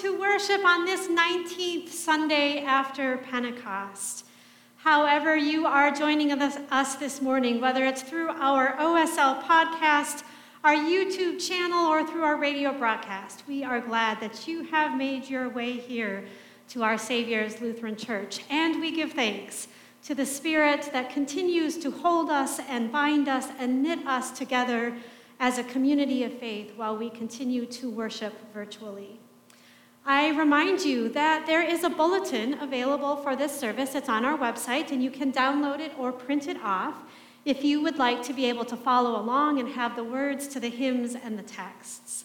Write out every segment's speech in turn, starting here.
to worship on this 19th Sunday after Pentecost. However, you are joining us this morning, whether it's through our OSL podcast, our YouTube channel, or through our radio broadcast, we are glad that you have made your way here to our Savior's Lutheran Church. And we give thanks to the Spirit that continues to hold us and bind us and knit us together as a community of faith while we continue to worship virtually. I remind you that there is a bulletin available for this service. It's on our website, and you can download it or print it off if you would like to be able to follow along and have the words to the hymns and the texts.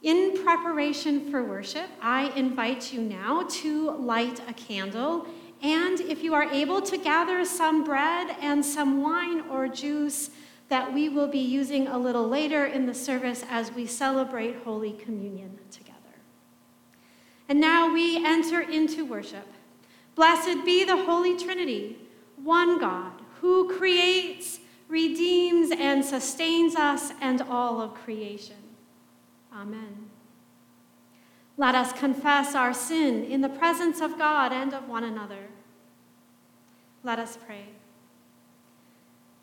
In preparation for worship, I invite you now to light a candle, and if you are able to gather some bread and some wine or juice that we will be using a little later in the service as we celebrate Holy Communion together. And now we enter into worship. Blessed be the Holy Trinity, one God, who creates, redeems, and sustains us and all of creation. Amen. Let us confess our sin in the presence of God and of one another. Let us pray.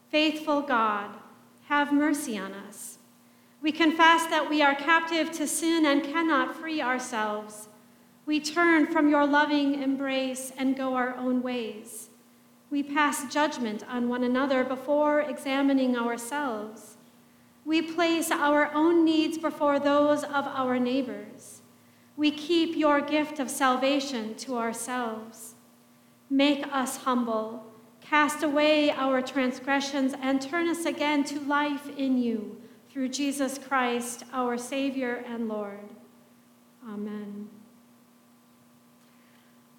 Faithful God, have mercy on us. We confess that we are captive to sin and cannot free ourselves. We turn from your loving embrace and go our own ways. We pass judgment on one another before examining ourselves. We place our own needs before those of our neighbors. We keep your gift of salvation to ourselves. Make us humble Cast away our transgressions and turn us again to life in you through Jesus Christ, our Savior and Lord. Amen.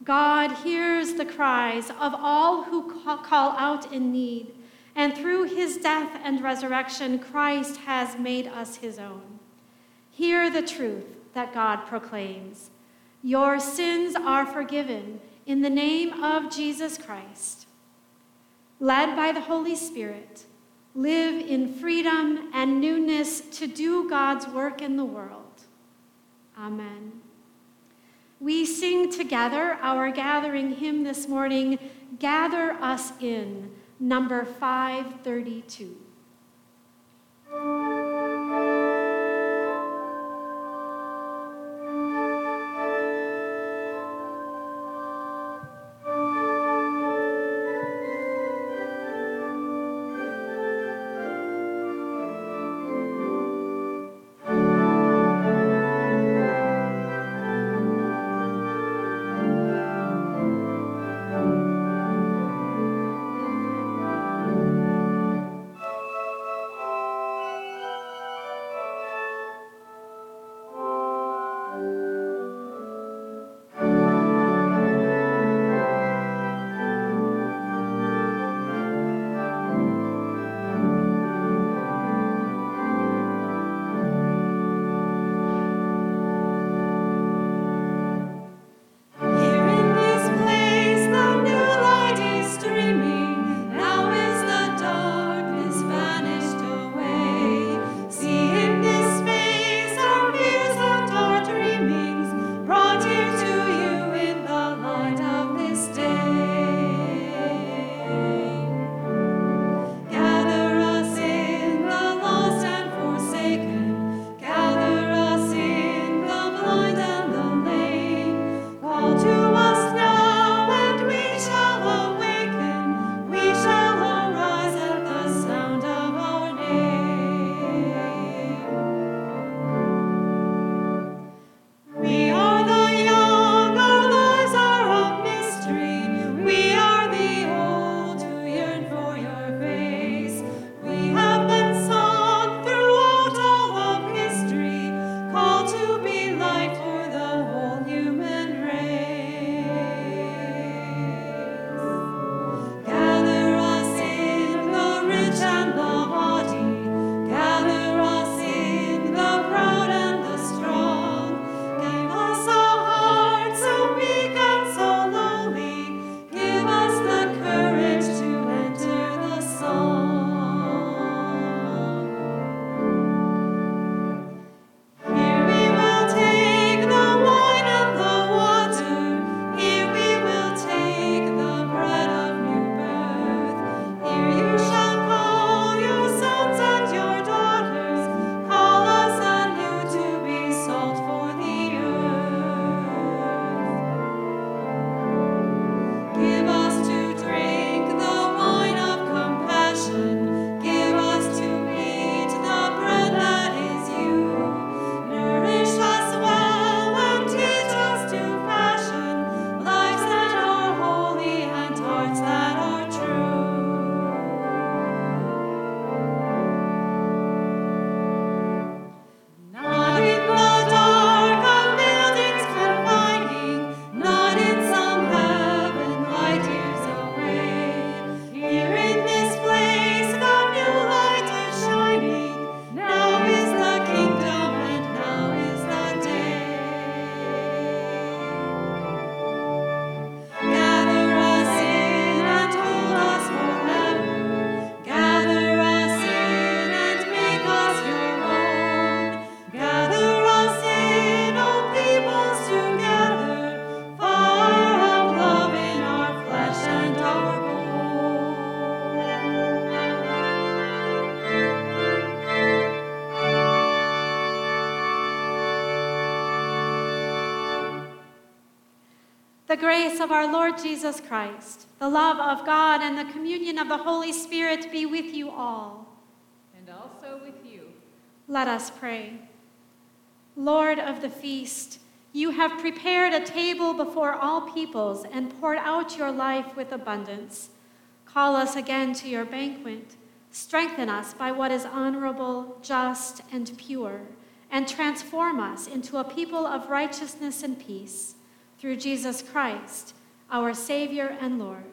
God hears the cries of all who call out in need, and through his death and resurrection, Christ has made us his own. Hear the truth that God proclaims Your sins are forgiven in the name of Jesus Christ led by the Holy Spirit, live in freedom and newness to do God's work in the world. Amen. We sing together our gathering hymn this morning, Gather Us In, number 532. Grace of our Lord Jesus Christ, the love of God, and the communion of the Holy Spirit be with you all. And also with you. Let us pray. Lord of the feast, you have prepared a table before all peoples and poured out your life with abundance. Call us again to your banquet. Strengthen us by what is honorable, just, and pure, and transform us into a people of righteousness and peace through Jesus Christ, our Savior and Lord.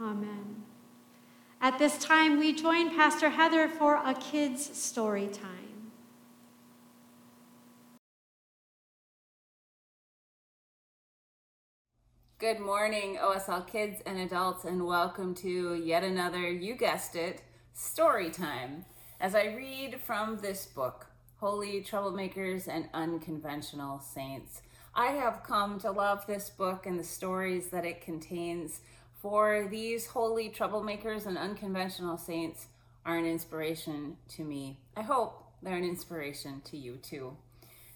Amen. At this time, we join Pastor Heather for a kids' story time. Good morning, OSL kids and adults, and welcome to yet another, you guessed it, story time. As I read from this book, Holy Troublemakers and Unconventional Saints. I have come to love this book and the stories that it contains, for these holy troublemakers and unconventional saints are an inspiration to me. I hope they're an inspiration to you too.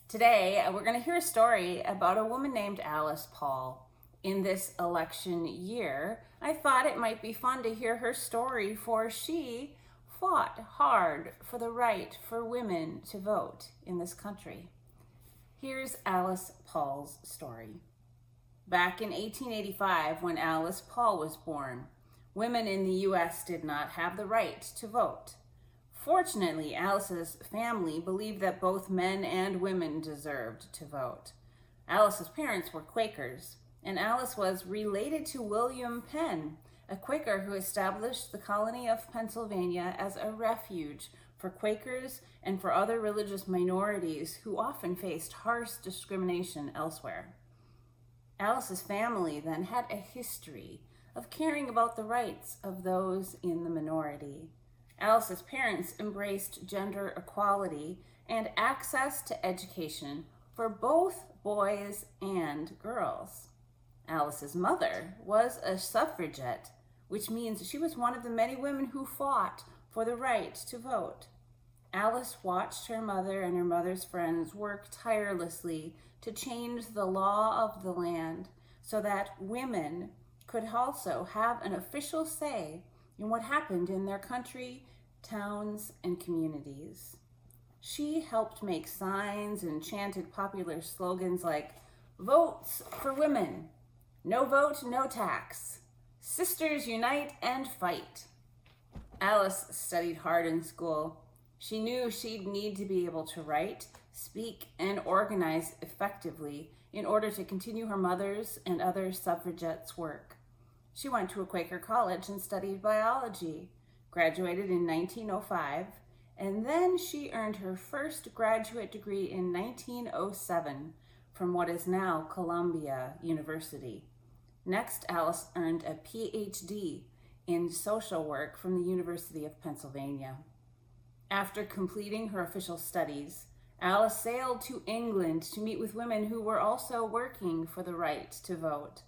Today, uh, we're going to hear a story about a woman named Alice Paul. In this election year, I thought it might be fun to hear her story, for she fought hard for the right for women to vote in this country. Here's Alice Paul's story. Back in 1885, when Alice Paul was born, women in the U.S. did not have the right to vote. Fortunately, Alice's family believed that both men and women deserved to vote. Alice's parents were Quakers, and Alice was related to William Penn, a Quaker who established the colony of Pennsylvania as a refuge for Quakers and for other religious minorities who often faced harsh discrimination elsewhere. Alice's family then had a history of caring about the rights of those in the minority. Alice's parents embraced gender equality and access to education for both boys and girls. Alice's mother was a suffragette, which means she was one of the many women who fought for the right to vote. Alice watched her mother and her mother's friends work tirelessly to change the law of the land so that women could also have an official say in what happened in their country, towns, and communities. She helped make signs and chanted popular slogans like Votes for Women, No Vote, No Tax, Sisters Unite and Fight. Alice studied hard in school she knew she'd need to be able to write, speak, and organize effectively in order to continue her mother's and other suffragettes' work. She went to a Quaker college and studied biology, graduated in 1905, and then she earned her first graduate degree in 1907 from what is now Columbia University. Next, Alice earned a PhD in social work from the University of Pennsylvania. After completing her official studies, Alice sailed to England to meet with women who were also working for the right to vote.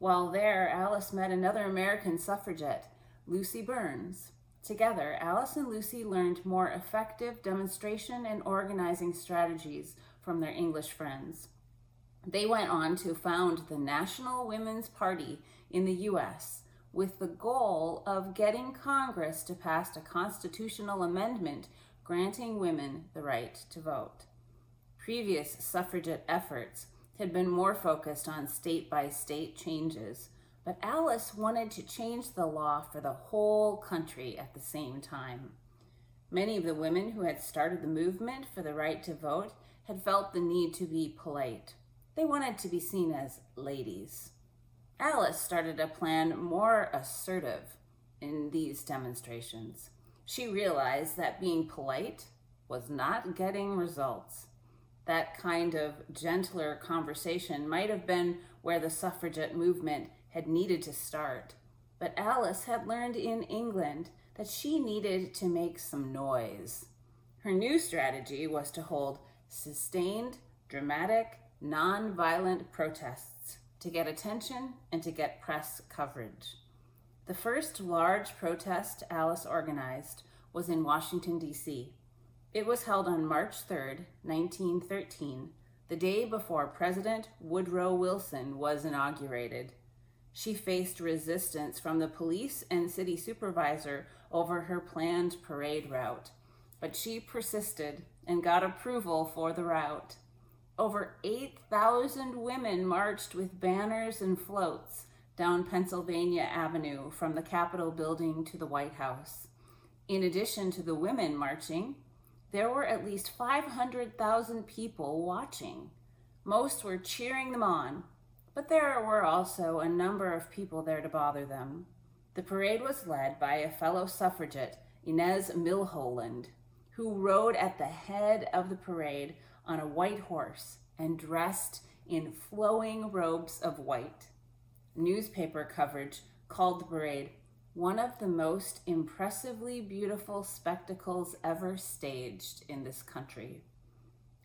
While there, Alice met another American suffragette, Lucy Burns. Together, Alice and Lucy learned more effective demonstration and organizing strategies from their English friends. They went on to found the National Women's Party in the U.S with the goal of getting Congress to pass a constitutional amendment granting women the right to vote. Previous suffragette efforts had been more focused on state by state changes, but Alice wanted to change the law for the whole country at the same time. Many of the women who had started the movement for the right to vote had felt the need to be polite. They wanted to be seen as ladies. Alice started a plan more assertive in these demonstrations. She realized that being polite was not getting results. That kind of gentler conversation might have been where the suffragette movement had needed to start. But Alice had learned in England that she needed to make some noise. Her new strategy was to hold sustained, dramatic, non-violent protests to get attention and to get press coverage. The first large protest Alice organized was in Washington, D.C. It was held on March 3, 1913, the day before President Woodrow Wilson was inaugurated. She faced resistance from the police and city supervisor over her planned parade route, but she persisted and got approval for the route. Over 8,000 women marched with banners and floats down Pennsylvania Avenue from the Capitol building to the White House. In addition to the women marching, there were at least 500,000 people watching. Most were cheering them on, but there were also a number of people there to bother them. The parade was led by a fellow suffragette, Inez Milholland, who rode at the head of the parade on a white horse and dressed in flowing robes of white. Newspaper coverage called the parade one of the most impressively beautiful spectacles ever staged in this country.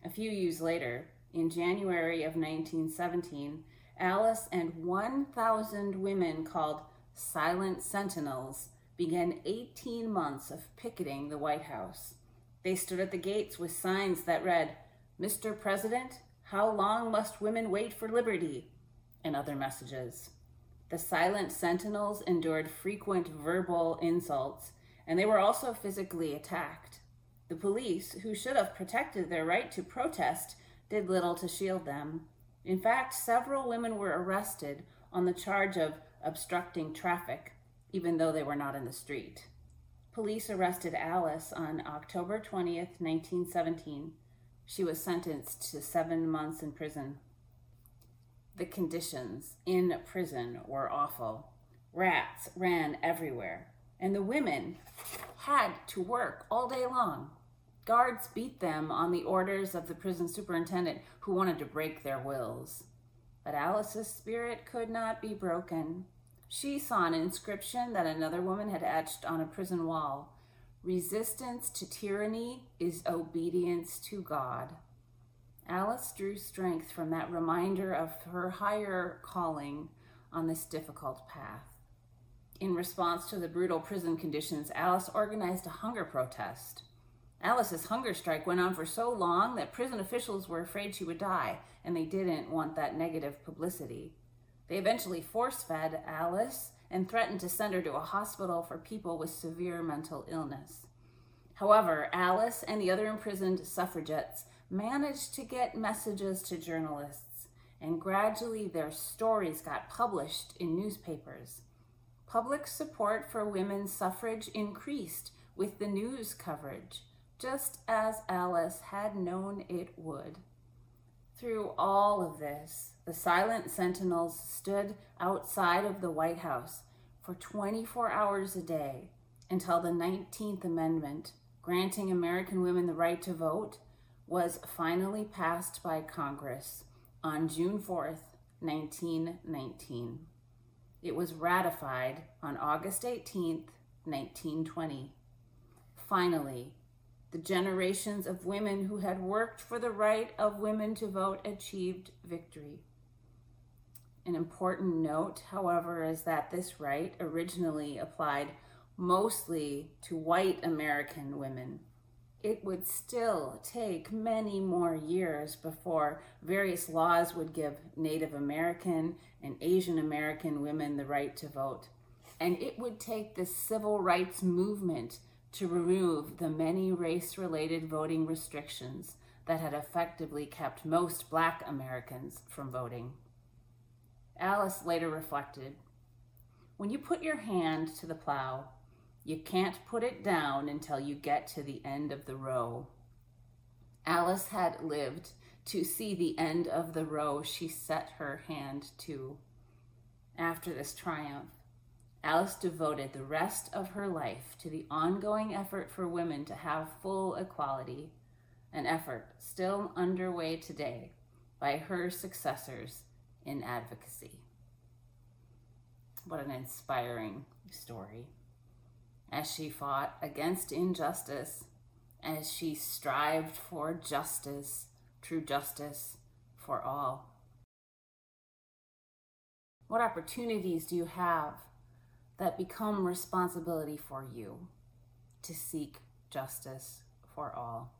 A few years later, in January of 1917, Alice and 1,000 women called Silent Sentinels began 18 months of picketing the White House. They stood at the gates with signs that read, Mr. President, how long must women wait for liberty? and other messages. The silent sentinels endured frequent verbal insults, and they were also physically attacked. The police, who should have protected their right to protest, did little to shield them. In fact, several women were arrested on the charge of obstructing traffic, even though they were not in the street. Police arrested Alice on October 20th, 1917. She was sentenced to seven months in prison. The conditions in prison were awful. Rats ran everywhere, and the women had to work all day long. Guards beat them on the orders of the prison superintendent who wanted to break their wills. But Alice's spirit could not be broken. She saw an inscription that another woman had etched on a prison wall Resistance to tyranny is obedience to God. Alice drew strength from that reminder of her higher calling on this difficult path. In response to the brutal prison conditions, Alice organized a hunger protest. Alice's hunger strike went on for so long that prison officials were afraid she would die, and they didn't want that negative publicity. They eventually force fed Alice and threatened to send her to a hospital for people with severe mental illness. However, Alice and the other imprisoned suffragettes managed to get messages to journalists, and gradually their stories got published in newspapers. Public support for women's suffrage increased with the news coverage, just as Alice had known it would. Through all of this, the silent sentinels stood outside of the White House for 24 hours a day until the 19th Amendment, granting American women the right to vote, was finally passed by Congress on June 4th, 1919. It was ratified on August 18th, 1920. Finally, the generations of women who had worked for the right of women to vote achieved victory. An important note, however, is that this right originally applied mostly to white American women it would still take many more years before various laws would give Native American and Asian American women the right to vote. And it would take the civil rights movement to remove the many race related voting restrictions that had effectively kept most black Americans from voting. Alice later reflected When you put your hand to the plow, you can't put it down until you get to the end of the row. Alice had lived to see the end of the row she set her hand to. After this triumph, Alice devoted the rest of her life to the ongoing effort for women to have full equality, an effort still underway today by her successors in advocacy. What an inspiring story as she fought against injustice, as she strived for justice, true justice for all. What opportunities do you have that become responsibility for you to seek justice for all?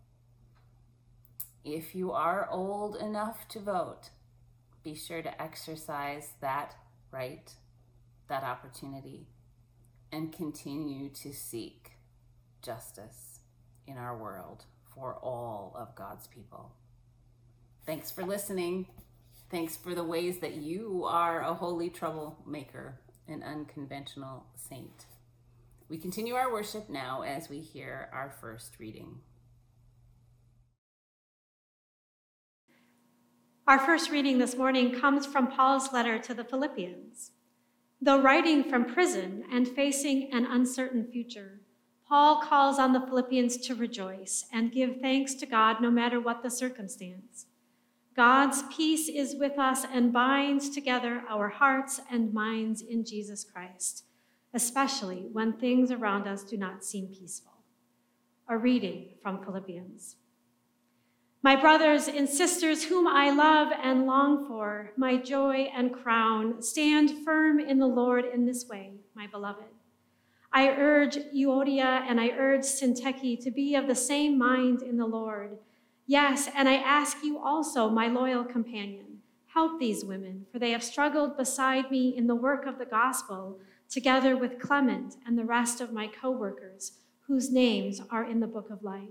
if you are old enough to vote, be sure to exercise that right, that opportunity, and continue to seek justice in our world for all of God's people. Thanks for listening. Thanks for the ways that you are a holy troublemaker, an unconventional saint. We continue our worship now as we hear our first reading. Our first reading this morning comes from Paul's letter to the Philippians. Though writing from prison and facing an uncertain future, Paul calls on the Philippians to rejoice and give thanks to God no matter what the circumstance. God's peace is with us and binds together our hearts and minds in Jesus Christ, especially when things around us do not seem peaceful. A reading from Philippians. My brothers and sisters, whom I love and long for, my joy and crown, stand firm in the Lord in this way, my beloved. I urge Euodia and I urge Syntyche to be of the same mind in the Lord. Yes, and I ask you also, my loyal companion, help these women, for they have struggled beside me in the work of the gospel, together with Clement and the rest of my co workers, whose names are in the book of life.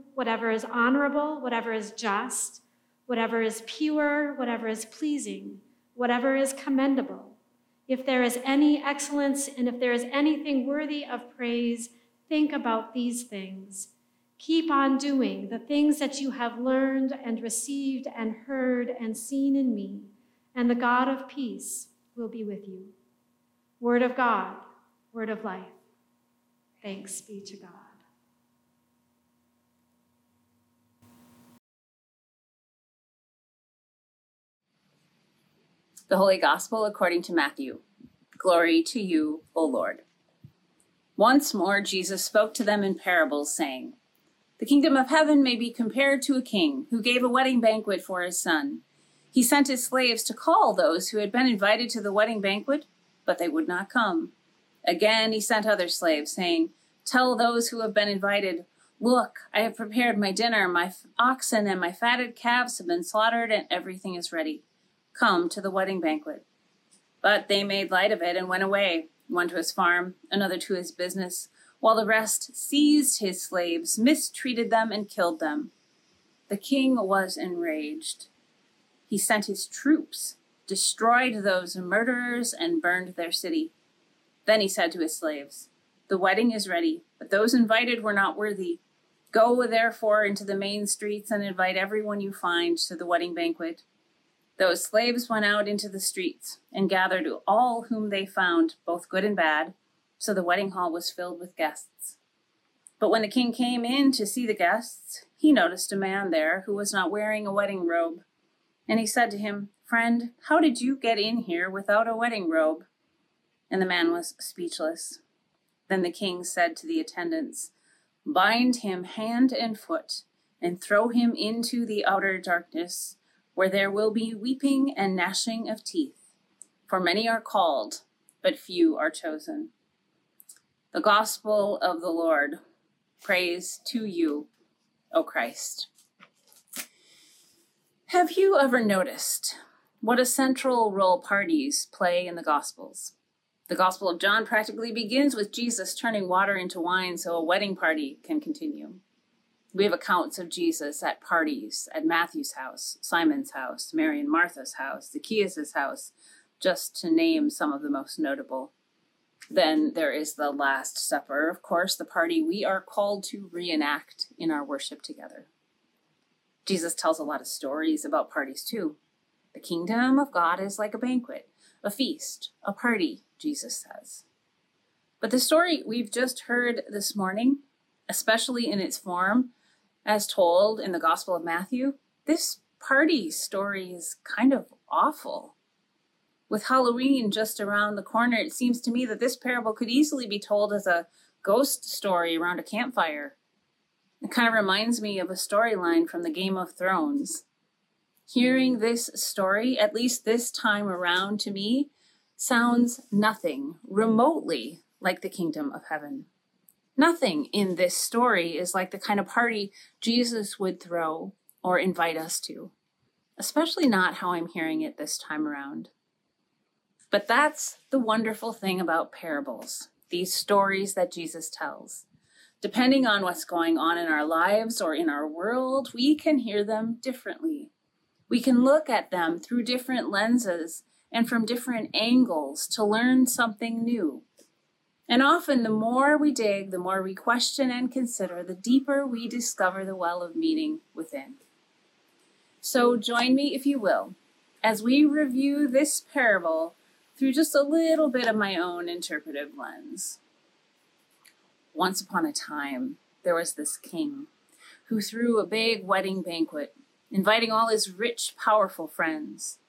whatever is honorable, whatever is just, whatever is pure, whatever is pleasing, whatever is commendable, if there is any excellence and if there is anything worthy of praise, think about these things. Keep on doing the things that you have learned and received and heard and seen in me, and the God of peace will be with you. Word of God, word of life. Thanks be to God. The Holy Gospel according to Matthew. Glory to you, O Lord. Once more, Jesus spoke to them in parables, saying, The kingdom of heaven may be compared to a king who gave a wedding banquet for his son. He sent his slaves to call those who had been invited to the wedding banquet, but they would not come. Again, he sent other slaves, saying, Tell those who have been invited, Look, I have prepared my dinner. My oxen and my fatted calves have been slaughtered, and everything is ready Come to the wedding banquet. But they made light of it and went away, one to his farm, another to his business, while the rest seized his slaves, mistreated them, and killed them. The king was enraged. He sent his troops, destroyed those murderers, and burned their city. Then he said to his slaves, The wedding is ready, but those invited were not worthy. Go therefore into the main streets and invite everyone you find to the wedding banquet. Those slaves went out into the streets and gathered all whom they found, both good and bad, so the wedding hall was filled with guests. But when the king came in to see the guests, he noticed a man there who was not wearing a wedding robe. And he said to him, Friend, how did you get in here without a wedding robe? And the man was speechless. Then the king said to the attendants, Bind him hand and foot, and throw him into the outer darkness where there will be weeping and gnashing of teeth. For many are called, but few are chosen. The Gospel of the Lord. Praise to you, O Christ. Have you ever noticed what a central role parties play in the Gospels? The Gospel of John practically begins with Jesus turning water into wine so a wedding party can continue. We have accounts of Jesus at parties at Matthew's house, Simon's house, Mary and Martha's house, Zacchaeus' house, just to name some of the most notable. Then there is the Last Supper, of course, the party we are called to reenact in our worship together. Jesus tells a lot of stories about parties too. The kingdom of God is like a banquet, a feast, a party, Jesus says. But the story we've just heard this morning, especially in its form, as told in the Gospel of Matthew, this party story is kind of awful. With Halloween just around the corner, it seems to me that this parable could easily be told as a ghost story around a campfire. It kind of reminds me of a storyline from the Game of Thrones. Hearing this story, at least this time around to me, sounds nothing remotely like the kingdom of heaven. Nothing in this story is like the kind of party Jesus would throw or invite us to, especially not how I'm hearing it this time around. But that's the wonderful thing about parables, these stories that Jesus tells. Depending on what's going on in our lives or in our world, we can hear them differently. We can look at them through different lenses and from different angles to learn something new. And often, the more we dig, the more we question and consider, the deeper we discover the well of meaning within. So, join me, if you will, as we review this parable through just a little bit of my own interpretive lens. Once upon a time, there was this king who threw a big wedding banquet, inviting all his rich, powerful friends.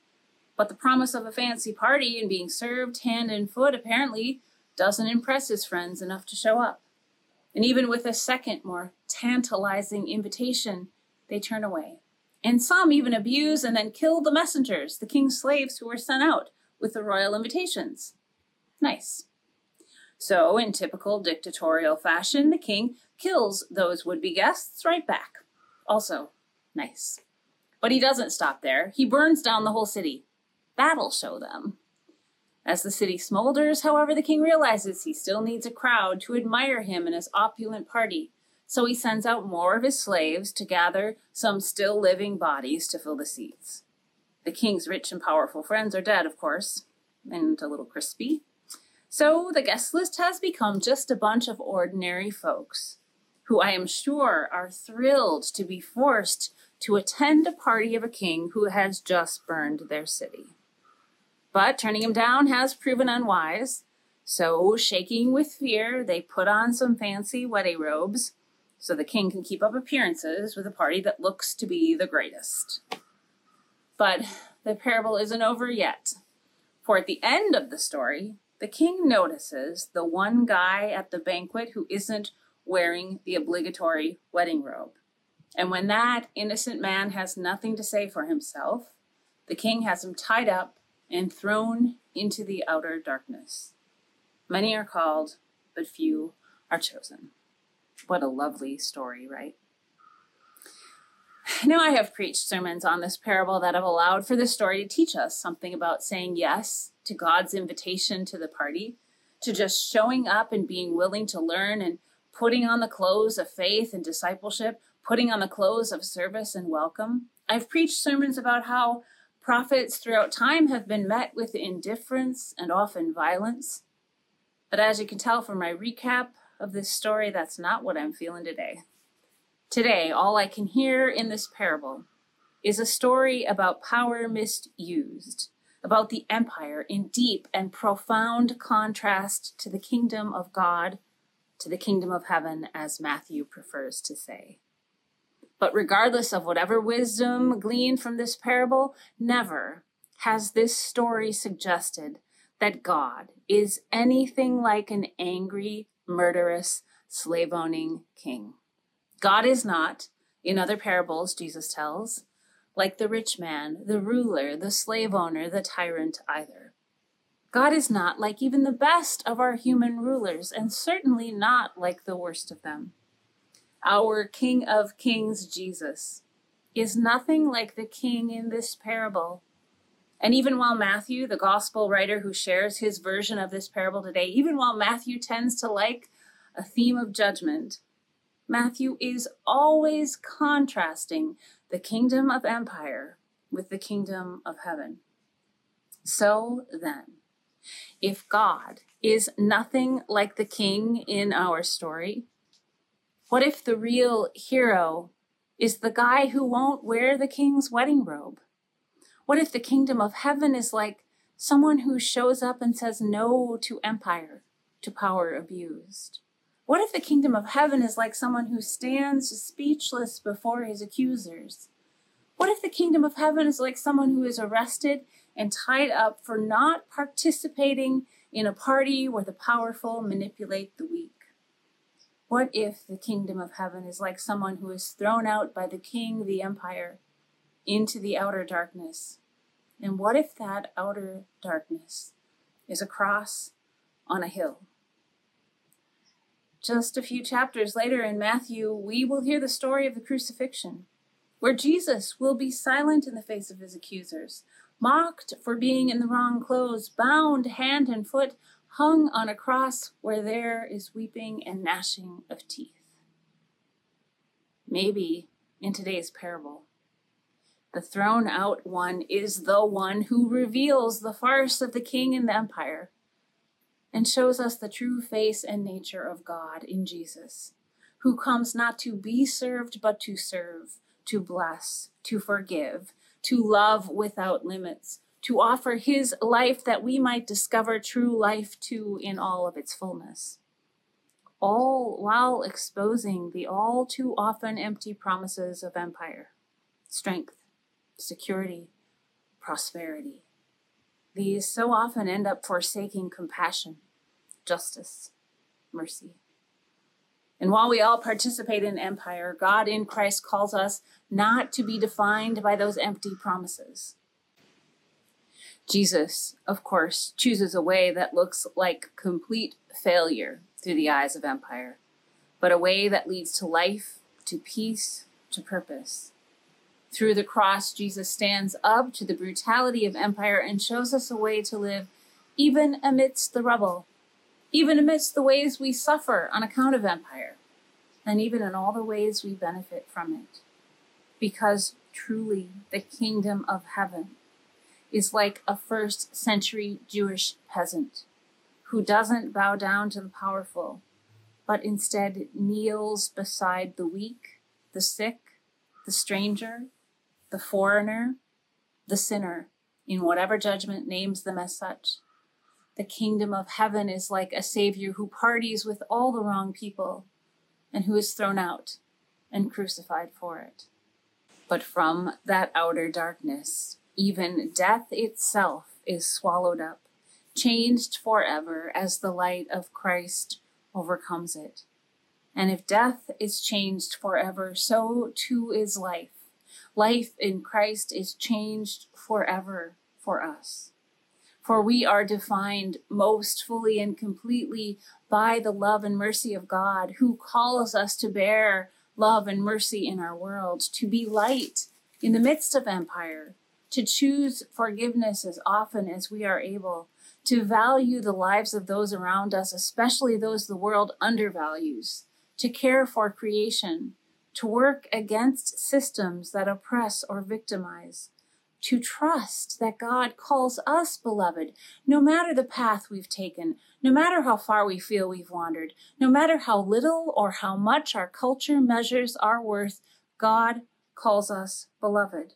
But the promise of a fancy party and being served hand and foot apparently doesn't impress his friends enough to show up. And even with a second, more tantalizing invitation, they turn away. And some even abuse and then kill the messengers, the king's slaves who were sent out with the royal invitations. Nice. So, in typical dictatorial fashion, the king kills those would be guests right back. Also, nice. But he doesn't stop there. He burns down the whole city. That'll show them. As the city smolders, however, the king realizes he still needs a crowd to admire him and his opulent party. So he sends out more of his slaves to gather some still living bodies to fill the seats. The king's rich and powerful friends are dead, of course, and a little crispy. So the guest list has become just a bunch of ordinary folks who I am sure are thrilled to be forced to attend a party of a king who has just burned their city. But turning him down has proven unwise. So, shaking with fear, they put on some fancy wedding robes so the king can keep up appearances with a party that looks to be the greatest. But the parable isn't over yet. For at the end of the story, the king notices the one guy at the banquet who isn't wearing the obligatory wedding robe. And when that innocent man has nothing to say for himself, the king has him tied up and thrown into the outer darkness. Many are called, but few are chosen. What a lovely story, right? Now, I have preached sermons on this parable that have allowed for this story to teach us something about saying yes to God's invitation to the party, to just showing up and being willing to learn and putting on the clothes of faith and discipleship, putting on the clothes of service and welcome. I've preached sermons about how prophets throughout time have been met with indifference and often violence. But as you can tell from my recap of this story, that's not what I'm feeling today. Today, all I can hear in this parable is a story about power misused, about the empire in deep and profound contrast to the kingdom of God, to the kingdom of heaven, as Matthew prefers to say. But regardless of whatever wisdom gleaned from this parable, never has this story suggested that God is anything like an angry, murderous, slave owning king. God is not, in other parables Jesus tells, like the rich man, the ruler, the slave owner, the tyrant either. God is not like even the best of our human rulers, and certainly not like the worst of them. Our King of Kings, Jesus, is nothing like the king in this parable. And even while Matthew, the gospel writer who shares his version of this parable today, even while Matthew tends to like a theme of judgment, Matthew is always contrasting the kingdom of empire with the kingdom of heaven. So then, if God is nothing like the king in our story, what if the real hero is the guy who won't wear the king's wedding robe? What if the kingdom of heaven is like someone who shows up and says no to empire, to power abused? What if the kingdom of heaven is like someone who stands speechless before his accusers? What if the kingdom of heaven is like someone who is arrested and tied up for not participating in a party where the powerful manipulate the weak? What if the kingdom of heaven is like someone who is thrown out by the king, the empire, into the outer darkness? And what if that outer darkness is a cross on a hill? Just a few chapters later in Matthew, we will hear the story of the crucifixion, where Jesus will be silent in the face of his accusers, mocked for being in the wrong clothes, bound hand and foot, hung on a cross where there is weeping and gnashing of teeth. Maybe in today's parable, the thrown out one is the one who reveals the farce of the king and the empire and shows us the true face and nature of God in Jesus, who comes not to be served, but to serve, to bless, to forgive, to love without limits, to offer his life that we might discover true life too in all of its fullness. All while exposing the all too often empty promises of empire, strength, security, prosperity. These so often end up forsaking compassion, justice, mercy. And while we all participate in empire, God in Christ calls us not to be defined by those empty promises. Jesus, of course, chooses a way that looks like complete failure through the eyes of empire, but a way that leads to life, to peace, to purpose. Through the cross, Jesus stands up to the brutality of empire and shows us a way to live even amidst the rubble, even amidst the ways we suffer on account of empire, and even in all the ways we benefit from it. Because truly, the kingdom of heaven is like a first century Jewish peasant who doesn't bow down to the powerful, but instead kneels beside the weak, the sick, the stranger, the foreigner, the sinner, in whatever judgment names them as such. The kingdom of heaven is like a savior who parties with all the wrong people and who is thrown out and crucified for it. But from that outer darkness, even death itself is swallowed up, changed forever as the light of Christ overcomes it. And if death is changed forever, so too is life Life in Christ is changed forever for us. For we are defined most fully and completely by the love and mercy of God, who calls us to bear love and mercy in our world, to be light in the midst of empire, to choose forgiveness as often as we are able, to value the lives of those around us, especially those the world undervalues, to care for creation, to work against systems that oppress or victimize, to trust that God calls us beloved, no matter the path we've taken, no matter how far we feel we've wandered, no matter how little or how much our culture measures our worth, God calls us beloved.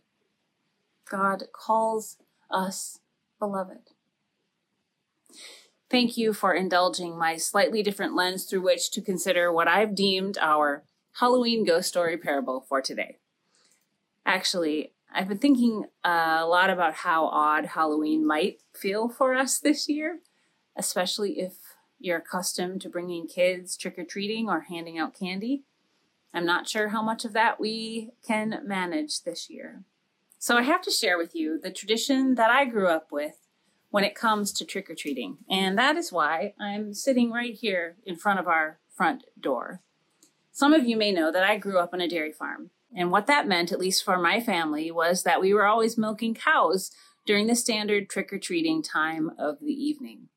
God calls us beloved. Thank you for indulging my slightly different lens through which to consider what I've deemed our Halloween ghost story parable for today. Actually, I've been thinking a lot about how odd Halloween might feel for us this year, especially if you're accustomed to bringing kids trick or treating or handing out candy. I'm not sure how much of that we can manage this year. So I have to share with you the tradition that I grew up with when it comes to trick or treating. And that is why I'm sitting right here in front of our front door. Some of you may know that I grew up on a dairy farm. And what that meant, at least for my family, was that we were always milking cows during the standard trick or treating time of the evening.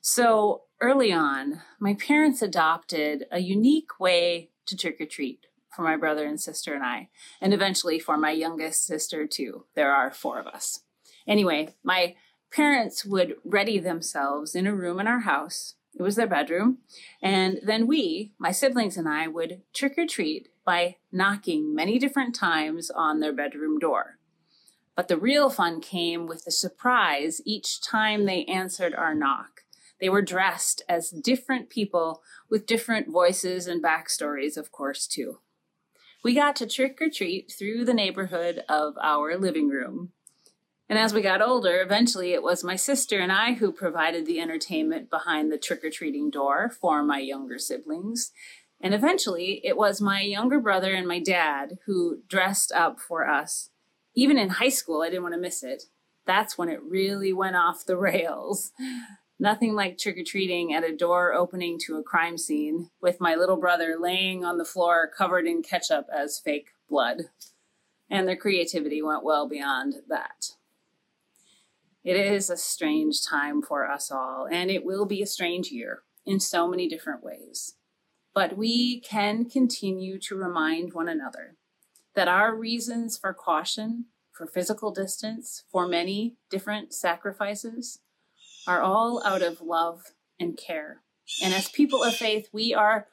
So early on, my parents adopted a unique way to trick or treat for my brother and sister and I, and eventually for my youngest sister, too. There are four of us. Anyway, my parents would ready themselves in a room in our house it was their bedroom. And then we, my siblings and I, would trick or treat by knocking many different times on their bedroom door. But the real fun came with the surprise each time they answered our knock. They were dressed as different people with different voices and backstories, of course, too. We got to trick or treat through the neighborhood of our living room. And as we got older, eventually it was my sister and I who provided the entertainment behind the trick or treating door for my younger siblings. And eventually it was my younger brother and my dad who dressed up for us. Even in high school, I didn't want to miss it. That's when it really went off the rails. Nothing like trick or treating at a door opening to a crime scene with my little brother laying on the floor covered in ketchup as fake blood. And their creativity went well beyond that. It is a strange time for us all, and it will be a strange year in so many different ways. But we can continue to remind one another that our reasons for caution, for physical distance, for many different sacrifices are all out of love and care. And as people of faith, we are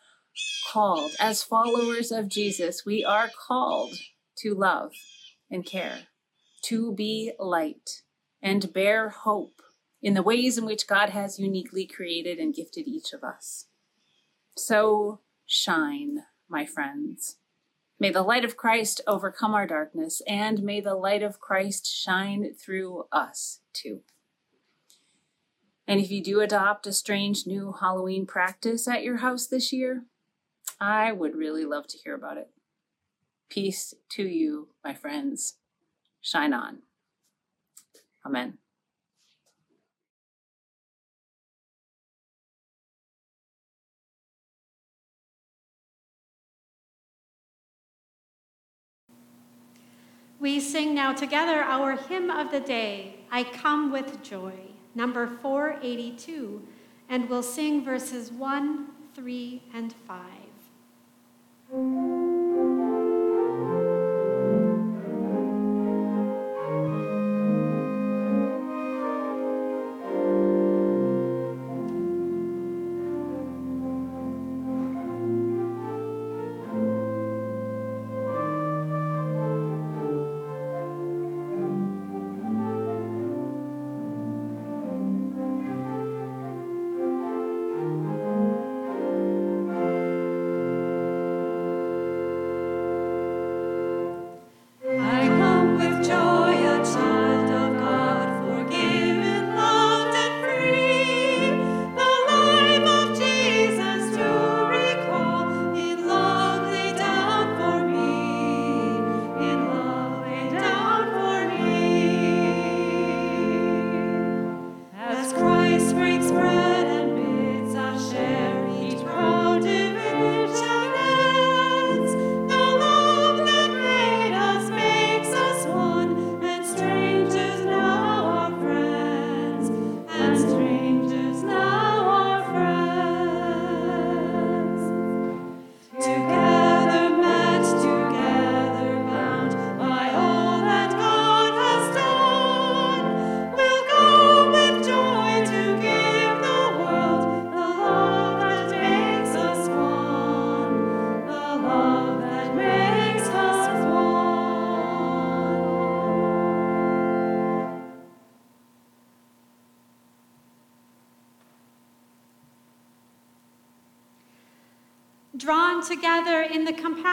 called, as followers of Jesus, we are called to love and care, to be light and bear hope in the ways in which God has uniquely created and gifted each of us. So shine, my friends. May the light of Christ overcome our darkness, and may the light of Christ shine through us too. And if you do adopt a strange new Halloween practice at your house this year, I would really love to hear about it. Peace to you, my friends. Shine on. Amen. We sing now together our hymn of the day, I Come with Joy, number 482, and we'll sing verses 1, 3, and 5.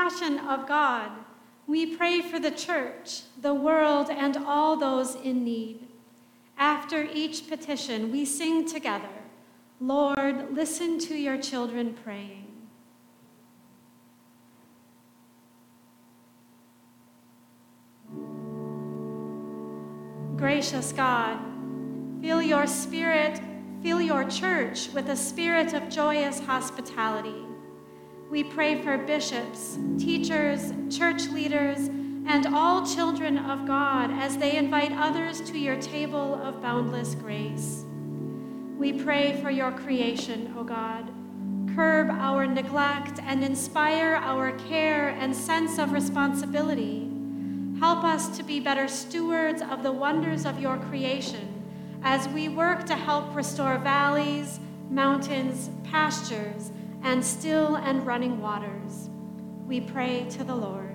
Compassion of God, we pray for the church, the world, and all those in need. After each petition, we sing together, Lord, listen to your children praying. Gracious God, fill your spirit, fill your church with a spirit of joyous hospitality we pray for bishops, teachers, church leaders, and all children of God as they invite others to your table of boundless grace. We pray for your creation, O God. Curb our neglect and inspire our care and sense of responsibility. Help us to be better stewards of the wonders of your creation as we work to help restore valleys, mountains, pastures, and still and running waters. We pray to the Lord.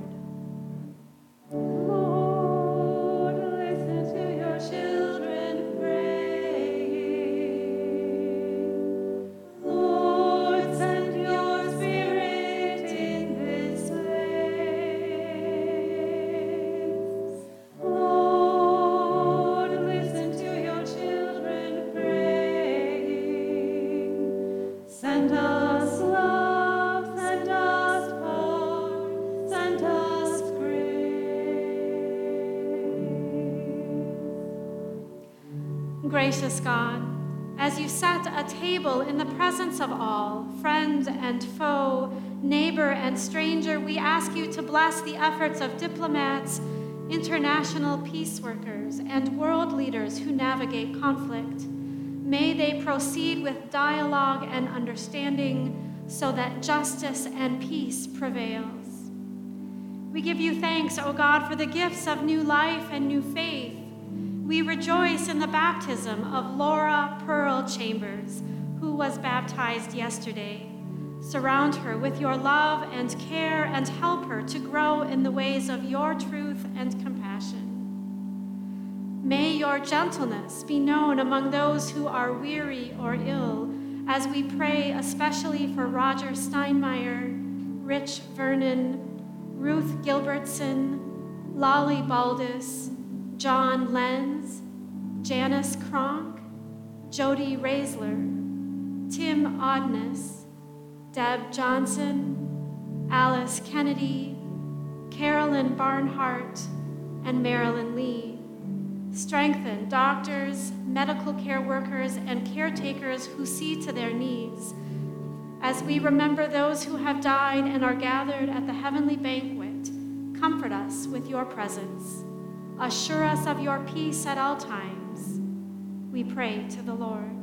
And stranger, we ask you to bless the efforts of diplomats, international peace workers, and world leaders who navigate conflict. May they proceed with dialogue and understanding so that justice and peace prevails. We give you thanks, O God, for the gifts of new life and new faith. We rejoice in the baptism of Laura Pearl Chambers, who was baptized yesterday. Surround her with your love and care and help her to grow in the ways of your truth and compassion. May your gentleness be known among those who are weary or ill as we pray especially for Roger Steinmeier, Rich Vernon, Ruth Gilbertson, Lolly Baldus, John Lenz, Janice Kronk, Jody Raisler, Tim Odness, Deb Johnson, Alice Kennedy, Carolyn Barnhart, and Marilyn Lee. Strengthen doctors, medical care workers, and caretakers who see to their needs. As we remember those who have died and are gathered at the heavenly banquet, comfort us with your presence. Assure us of your peace at all times. We pray to the Lord.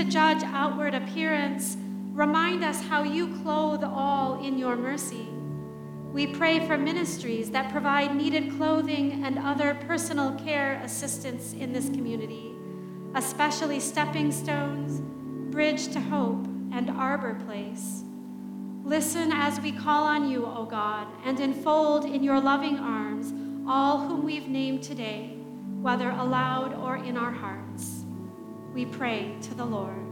To judge outward appearance, remind us how you clothe all in your mercy. We pray for ministries that provide needed clothing and other personal care assistance in this community, especially Stepping Stones, Bridge to Hope, and Arbor Place. Listen as we call on you, O God, and enfold in your loving arms all whom we've named today whether aloud or in our hearts. We pray to the Lord.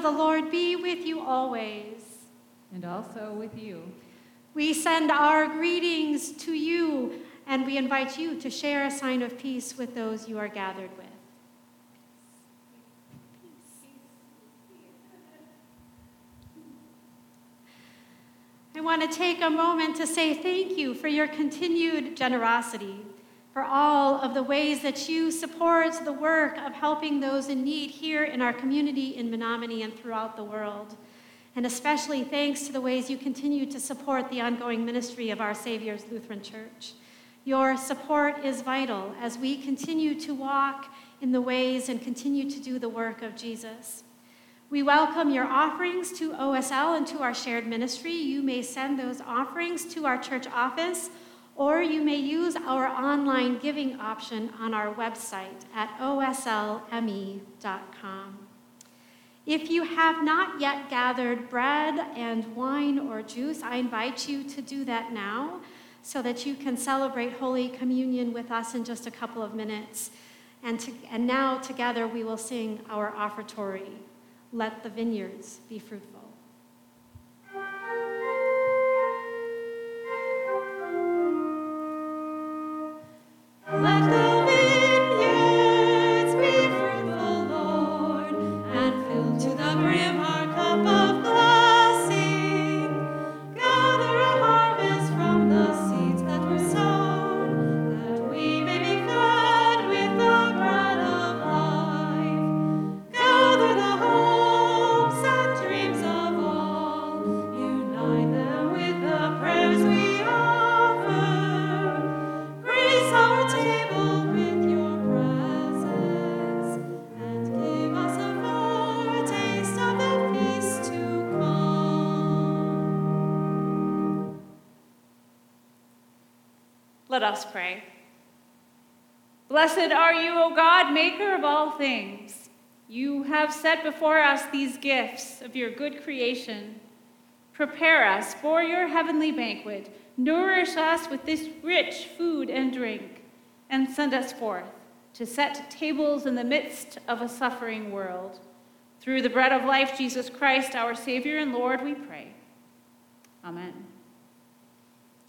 Of the Lord be with you always. And also with you. We send our greetings to you, and we invite you to share a sign of peace with those you are gathered with. I want to take a moment to say thank you for your continued generosity for all of the ways that you support the work of helping those in need here in our community in Menominee and throughout the world. And especially thanks to the ways you continue to support the ongoing ministry of Our Savior's Lutheran Church. Your support is vital as we continue to walk in the ways and continue to do the work of Jesus. We welcome your offerings to OSL and to our shared ministry. You may send those offerings to our church office or you may use our online giving option on our website at oslme.com. If you have not yet gathered bread and wine or juice, I invite you to do that now so that you can celebrate Holy Communion with us in just a couple of minutes. And, to, and now, together, we will sing our offertory Let the vineyards be fruitful. Us pray. Blessed are you, O God, maker of all things. You have set before us these gifts of your good creation. Prepare us for your heavenly banquet. Nourish us with this rich food and drink, and send us forth to set tables in the midst of a suffering world. Through the bread of life, Jesus Christ, our Savior and Lord, we pray. Amen.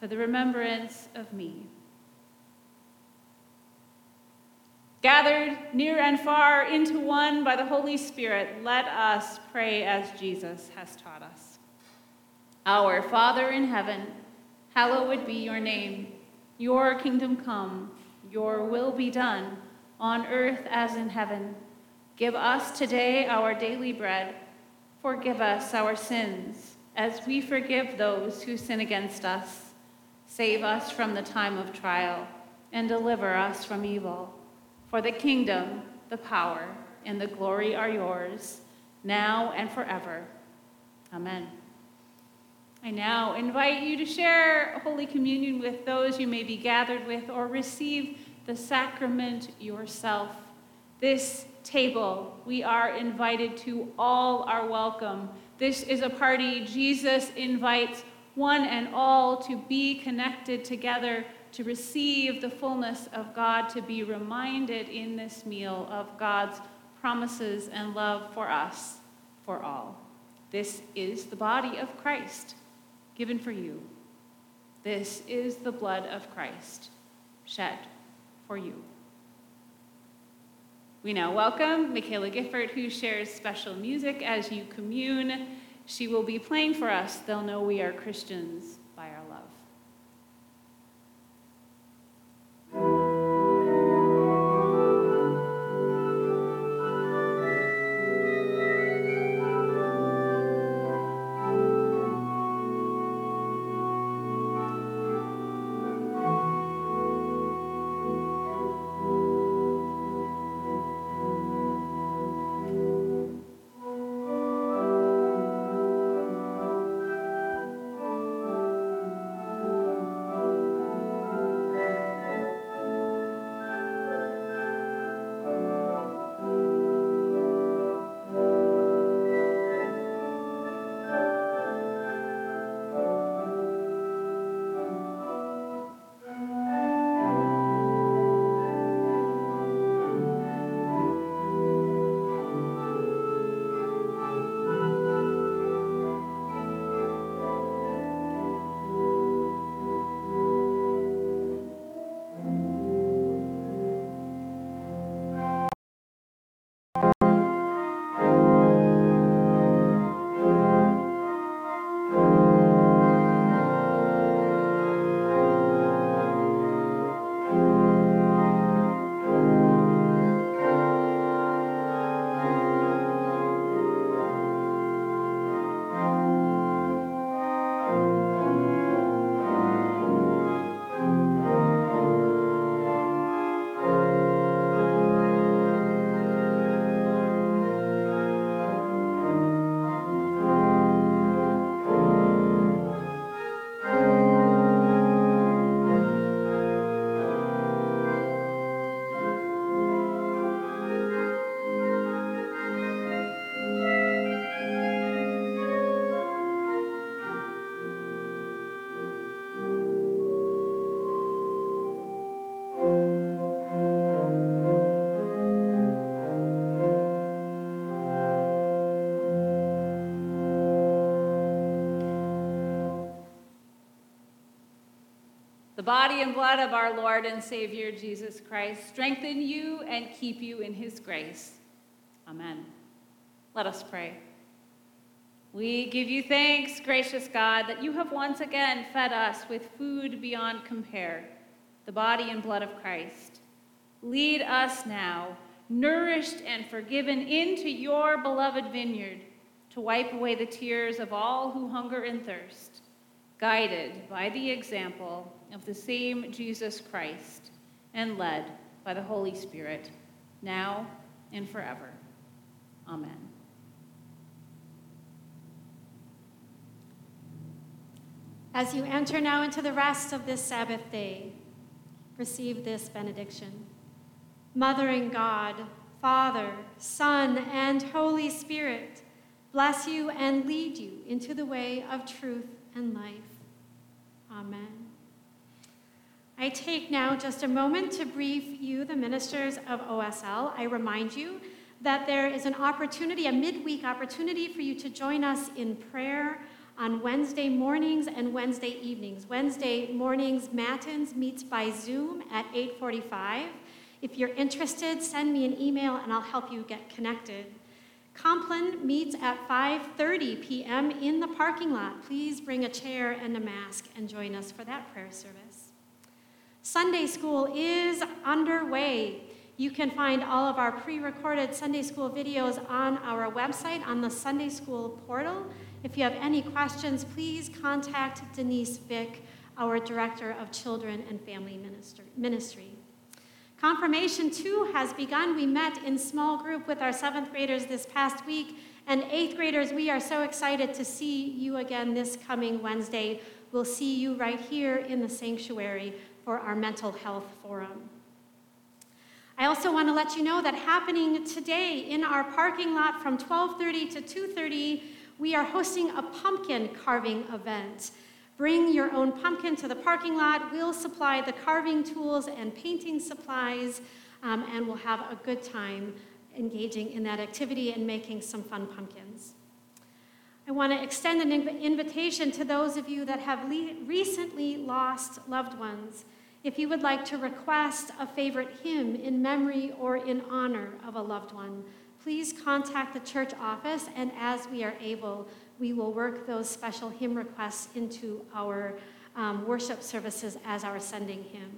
for the remembrance of me. Gathered near and far into one by the Holy Spirit, let us pray as Jesus has taught us. Our Father in heaven, hallowed be your name. Your kingdom come, your will be done, on earth as in heaven. Give us today our daily bread. Forgive us our sins, as we forgive those who sin against us Save us from the time of trial, and deliver us from evil. For the kingdom, the power, and the glory are yours, now and forever. Amen. I now invite you to share Holy Communion with those you may be gathered with or receive the sacrament yourself. This table, we are invited to, all are welcome. This is a party Jesus invites one and all to be connected together, to receive the fullness of God, to be reminded in this meal of God's promises and love for us, for all. This is the body of Christ given for you. This is the blood of Christ shed for you. We now welcome Michaela Gifford, who shares special music as you commune. She will be playing for us. They'll know we are Christians body and blood of our Lord and Savior Jesus Christ strengthen you and keep you in his grace. Amen. Let us pray. We give you thanks, gracious God, that you have once again fed us with food beyond compare. the body and blood of Christ. Lead us now, nourished and forgiven, into your beloved vineyard to wipe away the tears of all who hunger and thirst, guided by the example of the same Jesus Christ and led by the Holy Spirit, now and forever. Amen. As you enter now into the rest of this Sabbath day, receive this benediction. Mothering God, Father, Son, and Holy Spirit, bless you and lead you into the way of truth and life. Amen. I take now just a moment to brief you, the ministers of OSL. I remind you that there is an opportunity, a midweek opportunity for you to join us in prayer on Wednesday mornings and Wednesday evenings. Wednesday mornings, Matins meets by Zoom at 8:45. If you're interested, send me an email and I'll help you get connected. Compline meets at 5:30 p.m. in the parking lot. Please bring a chair and a mask and join us for that prayer service. Sunday school is underway. You can find all of our pre-recorded Sunday school videos on our website on the Sunday school portal. If you have any questions, please contact Denise Vick, our Director of Children and Family Ministry. Confirmation 2 has begun. We met in small group with our seventh graders this past week, and eighth graders, we are so excited to see you again this coming Wednesday. We'll see you right here in the sanctuary for our mental health forum. I also want to let you know that happening today in our parking lot from 12:30 to 2:30, we are hosting a pumpkin carving event. Bring your own pumpkin to the parking lot. We'll supply the carving tools and painting supplies, um, and we'll have a good time engaging in that activity and making some fun pumpkins. I want to extend an inv- invitation to those of you that have le- recently lost loved ones. If you would like to request a favorite hymn in memory or in honor of a loved one, please contact the church office, and as we are able, we will work those special hymn requests into our um, worship services as our sending hymn.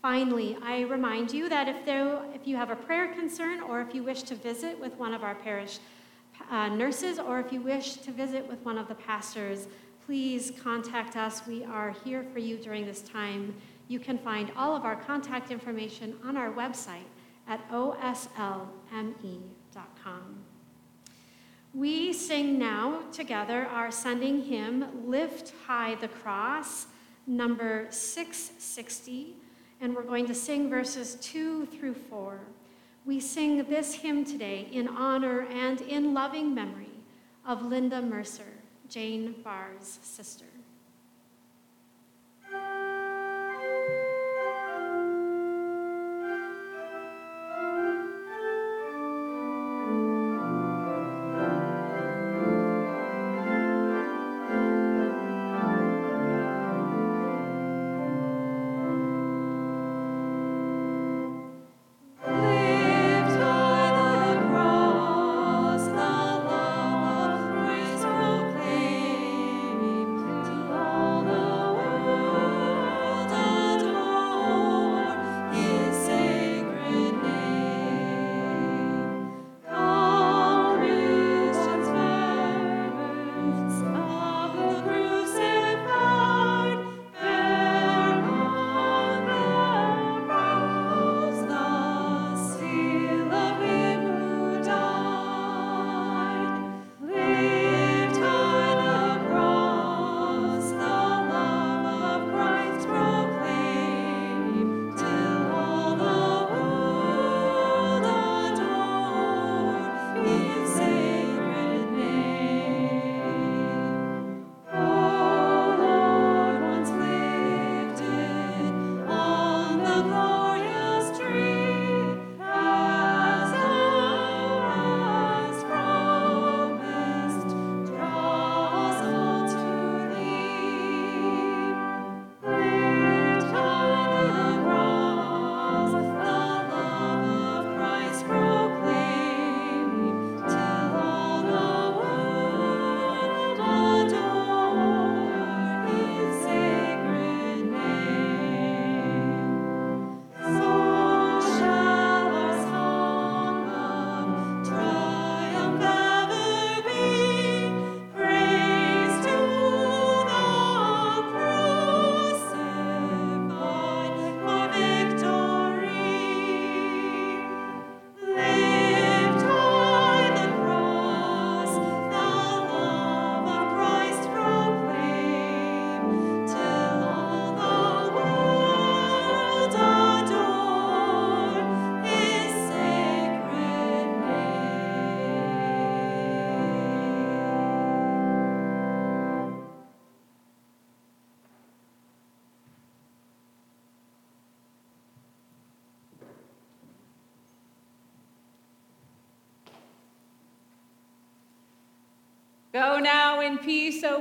Finally, I remind you that if, there, if you have a prayer concern or if you wish to visit with one of our parish uh, nurses or if you wish to visit with one of the pastors, please contact us. We are here for you during this time. You can find all of our contact information on our website at oslme.com. We sing now together our sending hymn, Lift High the Cross, number 660, and we're going to sing verses 2 through 4. We sing this hymn today in honor and in loving memory of Linda Mercer, Jane Barr's sister.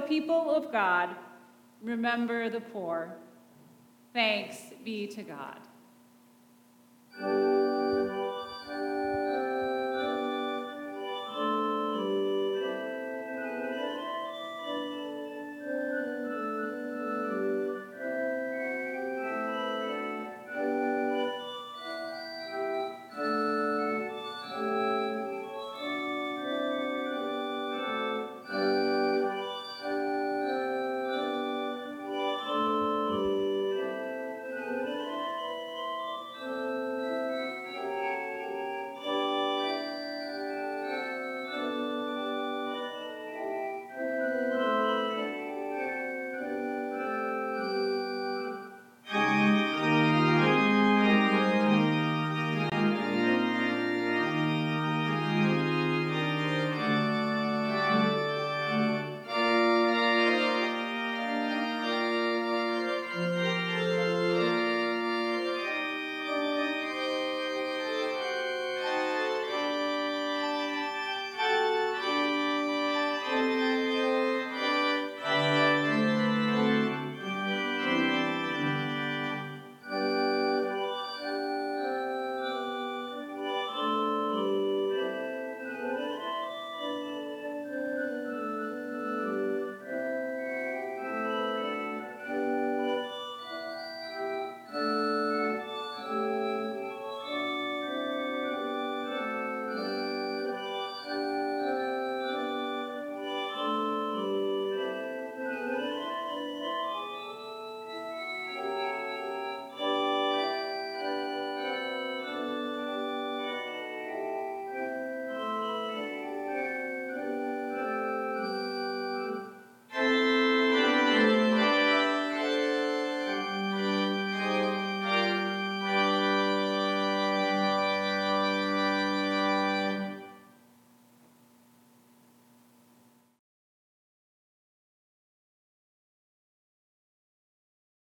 People of God. Remember the poor. Thanks be to God.